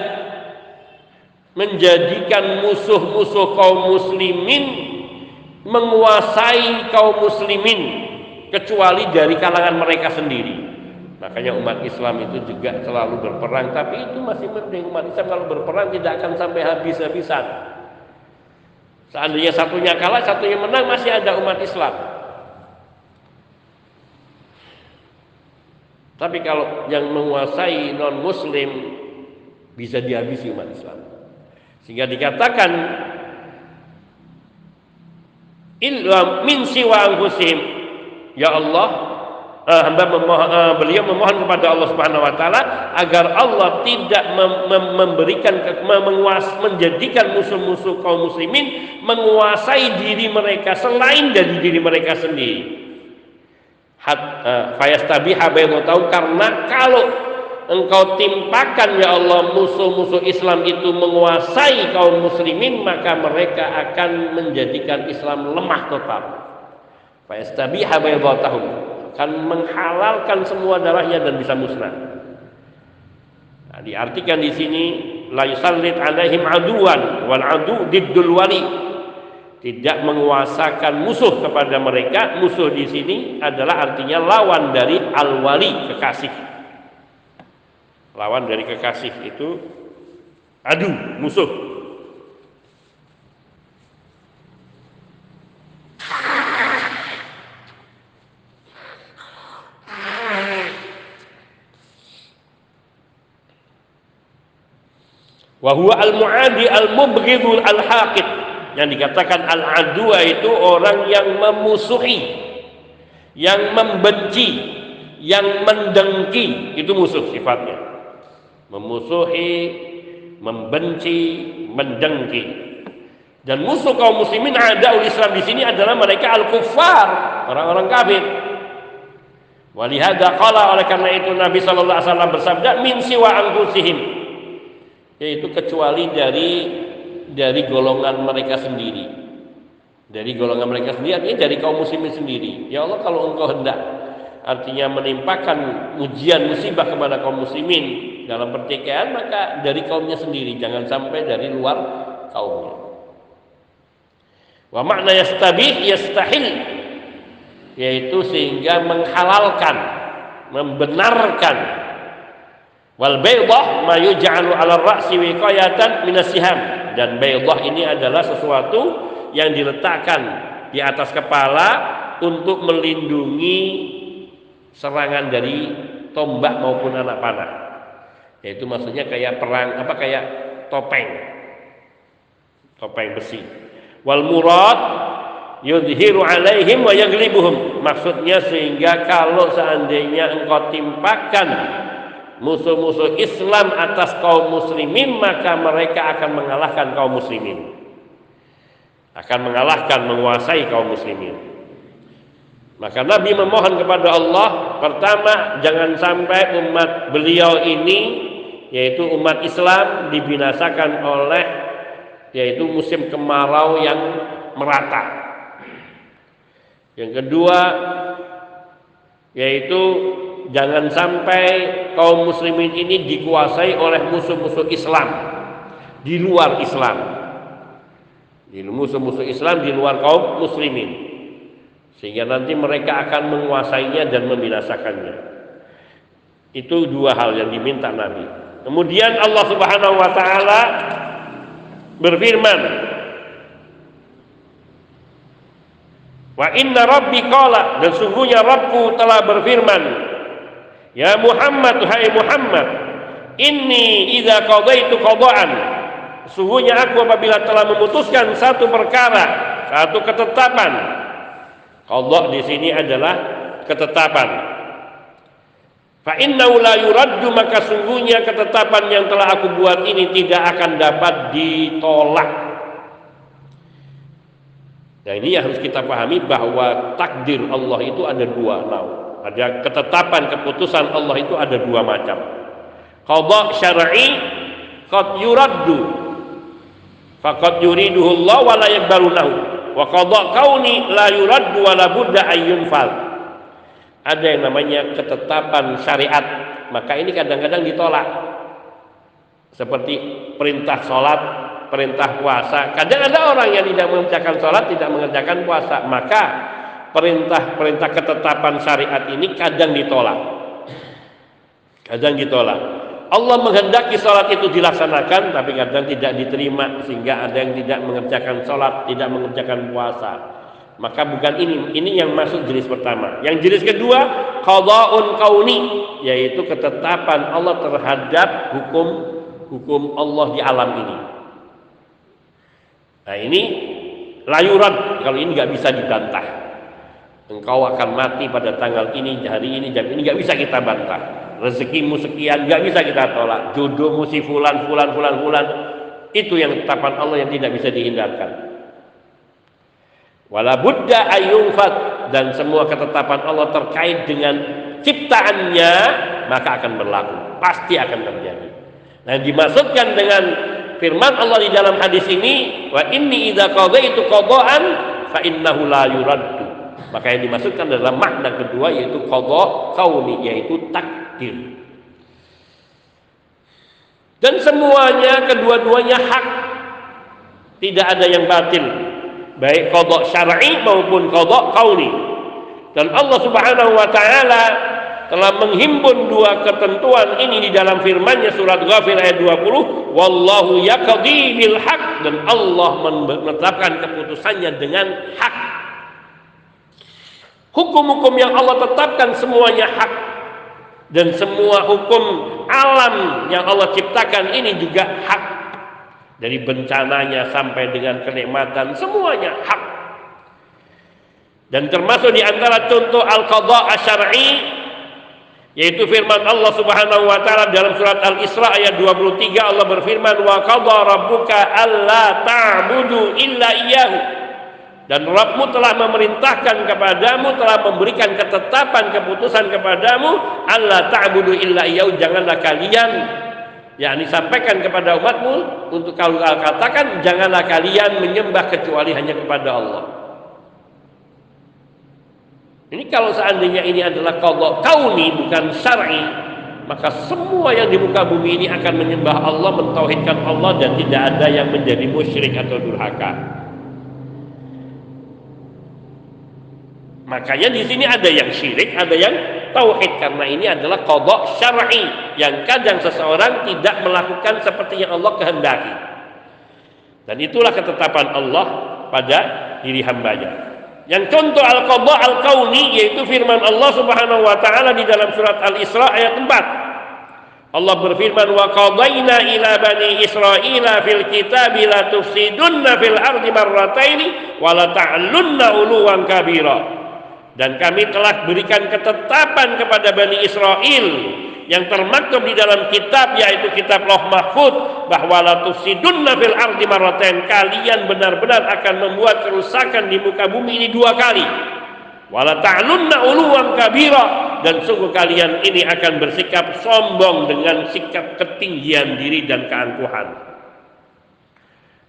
menjadikan musuh-musuh kaum muslimin menguasai kaum muslimin kecuali dari kalangan mereka sendiri. Makanya umat Islam itu juga selalu berperang, tapi itu masih penting umat Islam kalau berperang tidak akan sampai habis-habisan. Seandainya satunya kalah, satunya menang, masih ada umat Islam. Tapi kalau yang menguasai non muslim bisa dihabisi umat Islam. Sehingga dikatakan illa min siwa anfusihim. Ya Allah, uh, hamba memohon, uh, beliau memohon kepada Allah Subhanahu wa taala agar Allah tidak mem mem memberikan menguas menjadikan musuh-musuh kaum muslimin menguasai diri mereka selain dari diri mereka sendiri. Hat uh, fayastabiha karena kalau engkau timpakan ya Allah musuh-musuh Islam itu menguasai kaum muslimin maka mereka akan menjadikan Islam lemah total. Fayastabiha baydatahum akan menghalalkan semua darahnya dan bisa musnah. Nah, diartikan di sini la yusallit alaihim aduan wal adu diddul wali tidak menguasakan musuh kepada mereka musuh di sini adalah artinya lawan dari al wali kekasih lawan dari kekasih itu adu musuh. Wahwa al-mu'adi al-mubghidul al-haqid. Yang dikatakan al-adwa itu orang yang memusuhi yang membenci yang mendengki. Itu musuh sifatnya memusuhi, membenci, mendengki. Dan musuh kaum muslimin ada Islam di sini adalah mereka al-kuffar, orang-orang kafir. Walihada qala oleh karena itu Nabi sallallahu alaihi wasallam bersabda min siwa anfusihim yaitu kecuali dari dari golongan mereka sendiri. Dari golongan mereka sendiri artinya dari kaum muslimin sendiri. Ya Allah kalau engkau hendak artinya menimpakan ujian musibah kepada kaum muslimin dalam pertikaian maka dari kaumnya sendiri jangan sampai dari luar kaumnya. Wa makna yastabih yastahil. Yaitu sehingga menghalalkan membenarkan. Wal baydah ma yuj'alu 'ala ra'si wiqayatan minasiham dan baydah ini adalah sesuatu yang diletakkan di atas kepala untuk melindungi serangan dari tombak maupun anak panah yaitu maksudnya kayak perang apa kayak topeng. Topeng besi. Wal murad yudhiru alaihim wa yaglibuhum maksudnya sehingga kalau seandainya engkau timpakan musuh-musuh Islam atas kaum muslimin maka mereka akan mengalahkan kaum muslimin. Akan mengalahkan menguasai kaum muslimin. Maka Nabi memohon kepada Allah pertama jangan sampai umat beliau ini yaitu umat Islam dibinasakan oleh yaitu musim kemarau yang merata yang kedua yaitu jangan sampai kaum muslimin ini dikuasai oleh musuh-musuh Islam di luar Islam. Di musuh-musuh Islam di luar kaum muslimin. Sehingga nanti mereka akan menguasainya dan membinasakannya. Itu dua hal yang diminta Nabi. Kemudian Allah Subhanahu wa taala berfirman Wa inna rabbi qala dan sungguhnya Rabbku telah berfirman Ya Muhammad hai Muhammad inni idza qadaitu qada'an. Sungguhnya aku apabila telah memutuskan satu perkara satu ketetapan qada di sini adalah ketetapan fa innahu la yuraddu maka sungguhnya ketetapan yang telah aku buat ini tidak akan dapat ditolak Nah ini yang harus kita pahami bahwa takdir Allah itu ada dua nau. Ada ketetapan keputusan Allah itu ada dua macam. Qadha syar'i qad yuraddu. Faqad yuriduhu Allah wa la yaqbalu lahu. Wa qadha kauni la yuraddu wa la budda. Ada yang namanya ketetapan syariat, maka ini kadang-kadang ditolak. Seperti perintah sholat perintah puasa. Kadang ada orang yang tidak mengerjakan sholat, tidak mengerjakan puasa. Maka perintah-perintah ketetapan syariat ini kadang ditolak. Kadang ditolak. Allah menghendaki sholat itu dilaksanakan, tapi kadang tidak diterima sehingga ada yang tidak mengerjakan sholat, tidak mengerjakan puasa. Maka bukan ini, ini yang masuk jenis pertama. Yang jenis kedua, qada'un kauni, yaitu ketetapan Allah terhadap hukum hukum Allah di alam ini. Nah ini layuran kalau ini nggak bisa dibantah. Engkau akan mati pada tanggal ini, hari ini, jam ini nggak bisa kita bantah. Rezekimu sekian nggak bisa kita tolak. Jodohmu si fulan, fulan, fulan, fulan. Itu yang tetapan Allah yang tidak bisa dihindarkan. Wala buddha ayyumfat dan semua ketetapan Allah terkait dengan ciptaannya maka akan berlaku, pasti akan terjadi. Nah, dimaksudkan dengan firman Allah di dalam hadis ini wa inni idza qadaitu qadaan fa innahu la yuraddu. Maka yang dimaksudkan dalam makna kedua yaitu qada kauni yaitu takdir. Dan semuanya kedua-duanya hak. Tidak ada yang batil baik qada syar'i maupun qada kauni dan Allah Subhanahu wa taala telah menghimpun dua ketentuan ini di dalam firman-Nya surat Ghafir ayat 20 wallahu yaqdi bil haq dan Allah menetapkan keputusannya dengan hak. Hukum-hukum yang Allah tetapkan semuanya hak. Dan semua hukum alam yang Allah ciptakan ini juga hak dari bencananya sampai dengan kenikmatan semuanya hak. Dan termasuk di antara contoh al-qadha asy-syar'i yaitu firman Allah Subhanahu wa taala dalam surat Al-Isra ayat 23 Allah berfirman wa qadha rabbuka alla ta'budu illa iyyahu. Dan Rabbmu telah memerintahkan kepadamu telah memberikan ketetapan keputusan kepadamu Allah ta'budu illa iyyahu. Janganlah kalian yakni sampaikan kepada umatmu untuk kalau katakan janganlah kalian menyembah kecuali hanya kepada Allah ini kalau seandainya ini adalah qadha kauni bukan syar'i, maka semua yang di muka bumi ini akan menyembah Allah, mentauhidkan Allah dan tidak ada yang menjadi musyrik atau durhaka. Makanya di sini ada yang syirik, ada yang tauhid karena ini adalah qadha syar'i yang kadang seseorang tidak melakukan seperti yang Allah kehendaki. Dan itulah ketetapan Allah pada diri hambanya. Yang contoh al-qadha al-kauni yaitu firman Allah Subhanahu wa taala di dalam surat Al-Isra ayat 4. Allah berfirman wa qadayna ila bani Israila fil kitabi la tufsidunna fil ardi marrataini wa la ta'lunna uluwan kabira. Dan kami telah berikan ketetapan kepada Bani Israel yang termaktub di dalam kitab yaitu kitab Loh Mahfud bahwa la tufsidunna fil ardi marratain kalian benar-benar akan membuat kerusakan di muka bumi ini dua kali. Wala ta'lunna uluwan kabira dan sungguh kalian ini akan bersikap sombong dengan sikap ketinggian diri dan keangkuhan.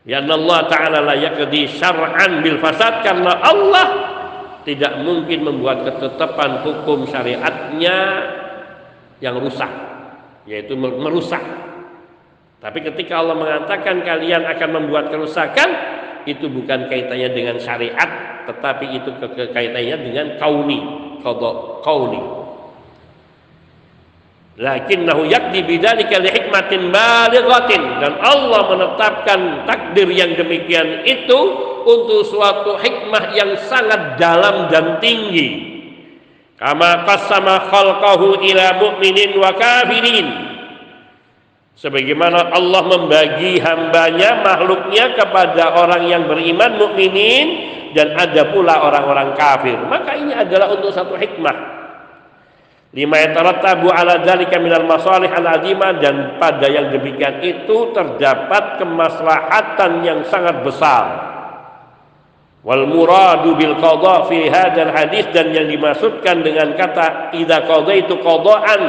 Ya Allah Ta'ala la yakdi syar'an bil fasad karena Allah tidak mungkin membuat ketetapan hukum syariatnya yang rusak yaitu merusak. Tapi ketika Allah mengatakan kalian akan membuat kerusakan itu bukan kaitannya dengan syariat tetapi itu kaitannya dengan kauni kauni. Lakinnahu yakdi bidzalika li hikmatin balighatin. Dan Allah menetapkan takdir yang demikian itu untuk suatu hikmah yang sangat dalam dan tinggi. Kama qasama khalqahu ila mu'minin wa kafirin. Sebagaimana Allah membagi hambanya makhluknya kepada orang yang beriman mukminin dan ada pula orang-orang kafir. Maka ini adalah untuk satu hikmah. Lima yatarattabu ala dzalika minal masalih al azimah dan pada yang demikian itu terdapat kemaslahatan yang sangat besar wal muradu bil qada fi hadzal hadis dan yang dimaksudkan dengan kata idza qada itu qadaan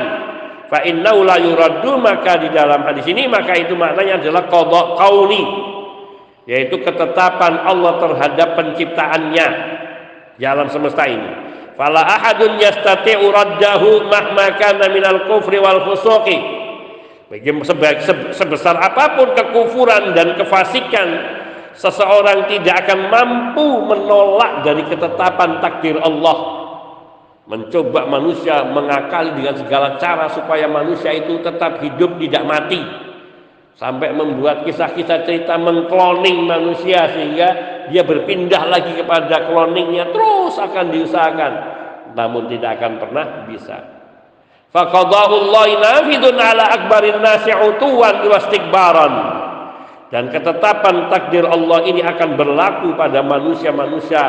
fa innahu la yuraddu maka di dalam hadis ini maka itu maknanya adalah qada qauli yaitu ketetapan Allah terhadap penciptaannya di alam semesta ini. Fala ahadun yastati'u raddahu mahma kana minal kufri wal fusuqi. Sebesar apa pun kekufuran dan kefasikan seseorang tidak akan mampu menolak dari ketetapan takdir Allah. Mencoba manusia mengakali dengan segala cara supaya manusia itu tetap hidup tidak mati. Sampai membuat kisah-kisah cerita mengkloning manusia sehingga dia berpindah lagi kepada cloningnya terus akan diusahakan namun tidak akan pernah bisa. Faqadahullahi nafidun ala akbarin nasi utuwan wastikbaran dan ketetapan takdir Allah ini akan berlaku pada manusia-manusia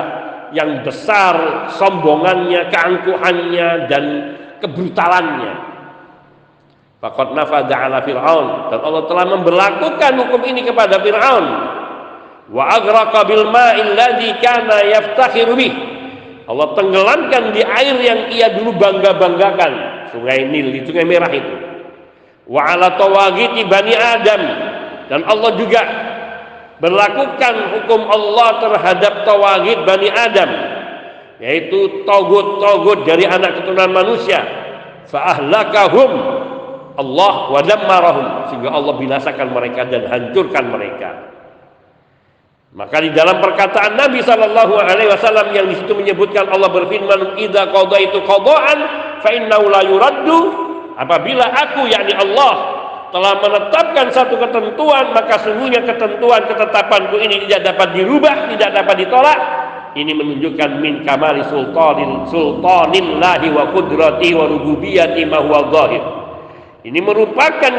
yang besar sombongannya, keangkuhannya dan kebrutalannya Fakat nafada ala Fir'aun dan Allah telah memberlakukan hukum ini kepada Fir'aun. Wa aghraqa bil ma'il ladzi kana yaftakhiru bih. Allah tenggelamkan di air yang ia dulu bangga-banggakan, Sungai Nil, di Sungai Merah itu. Wa ala tawagiti bani Adam dan Allah juga berlakukan hukum Allah terhadap tawagid bani Adam yaitu togut-togut dari anak keturunan manusia fa ahlakahum Allah wa dammarahum sehingga Allah binasakan mereka dan hancurkan mereka. Maka di dalam perkataan Nabi Shallallahu Alaihi Wasallam yang di situ menyebutkan Allah berfirman, "Ida qada itu qadaan, fa innahu la yuraddu." Apabila aku yakni Allah telah menetapkan satu ketentuan, maka sungguhnya ketentuan ketetapanku ini tidak dapat dirubah, tidak dapat ditolak. Ini menunjukkan min kamali sultanin sultanillahi wa qudrati wa rububiyati ma huwa zahir ini merupakan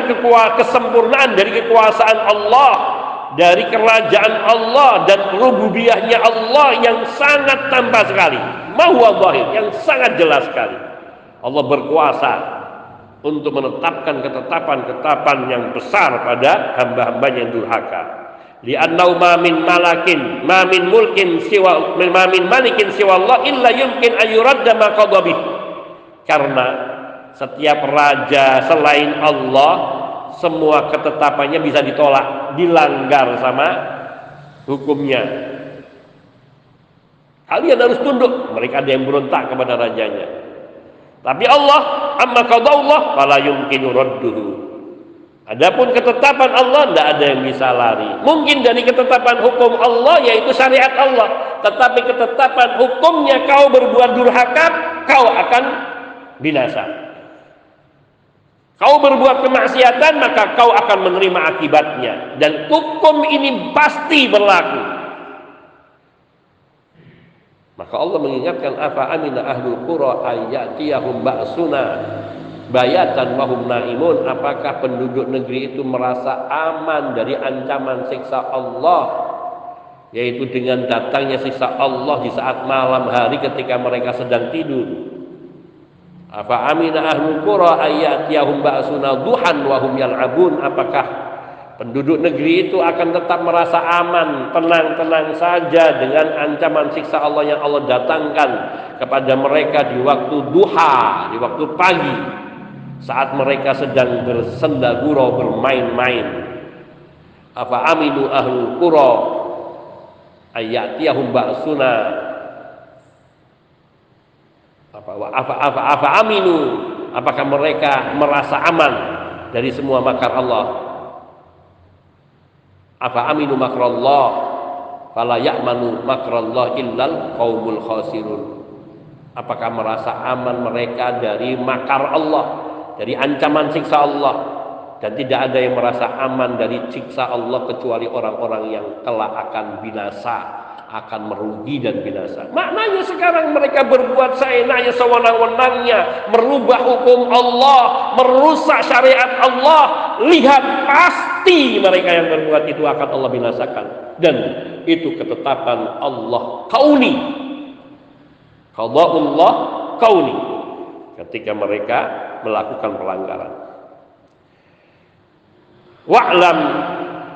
kesempurnaan dari kekuasaan Allah, dari kerajaan Allah dan rububiyahnya Allah yang sangat tanpa sekali. Mahu zahir yang sangat jelas sekali. Allah berkuasa untuk menetapkan ketetapan-ketetapan yang besar pada hamba-hambanya yang durhaka. Li'annau ma min malakin, ma min mulkin siwa ma min malikin siwa Allah illa yumkin ayuradda ma Karena setiap raja selain Allah semua ketetapannya bisa ditolak dilanggar sama hukumnya. Kalian harus tunduk mereka ada yang berontak kepada rajanya tapi Allah amma qadaullah fala yumkinu radduhu Adapun ketetapan Allah tidak ada yang bisa lari. Mungkin dari ketetapan hukum Allah yaitu syariat Allah, tetapi ketetapan hukumnya kau berbuat durhaka, kau akan binasa. Kau berbuat kemaksiatan maka kau akan menerima akibatnya dan hukum ini pasti berlaku. Maka Allah mengingatkan apa amina ahlul qura ayyatiyahum ba'suna bayatan wahum naimun? Apakah penduduk negeri itu merasa aman dari ancaman siksa Allah? Yaitu dengan datangnya siksa Allah di saat malam hari ketika mereka sedang tidur. Apa amina ahlul qura ayatiyahum ba'suna duhan wa hum yal'abun? Apakah penduduk negeri itu akan tetap merasa aman tenang-tenang saja dengan ancaman siksa Allah yang Allah datangkan kepada mereka di waktu duha di waktu pagi saat mereka sedang bersenda gurau bermain-main. Apa aminu ahlul qura ayatiyahum ba'suna? Apa apa apa apa aminu apakah mereka merasa aman dari semua makar Allah apa aminu makrallah fala ya'manu makrallah illal qaumul khasirun apakah merasa aman mereka dari makar Allah dari ancaman siksa Allah dan tidak ada yang merasa aman dari siksa Allah kecuali orang-orang yang telah akan binasa akan merugi dan binasa. Maknanya sekarang mereka berbuat seenaknya sewenang-wenangnya, merubah hukum Allah, merusak syariat Allah. Lihat pasti mereka yang berbuat itu akan Allah binasakan dan itu ketetapan Allah kauni. Allah kauni ketika mereka melakukan pelanggaran. Wa'lam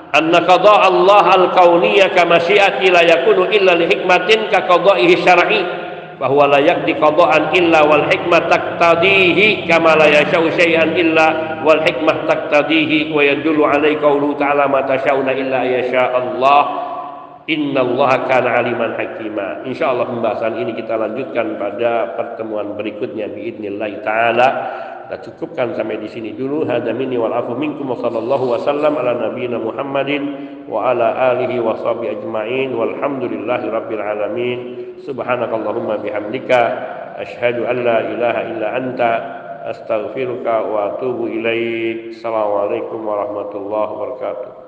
anna qada Allah al-kauniyya kama syi'ati la yakunu illa li hikmatin ka qada'ihi syar'i bahwa la yakdi qada'an illa wal hikmah taqtadihi kama la yashau syai'an illa wal hikmah taqtadihi wa yadullu alaihi qawlu ta'ala ma tasyauna illa yasha Allah Inna Allah kana aliman hakima. Insyaallah pembahasan ini kita lanjutkan pada pertemuan berikutnya biidznillah taala. Kita cukupkan sampai di sini dulu. Hada minni wal afu minkum wa sallallahu wasallam ala nabiyyina Muhammadin wa ala alihi wa sahbihi ajma'in walhamdulillahi rabbil alamin. Subhanakallahumma bihamdika asyhadu an la ilaha illa anta astaghfiruka wa atubu ilaik. Assalamualaikum warahmatullahi wabarakatuh.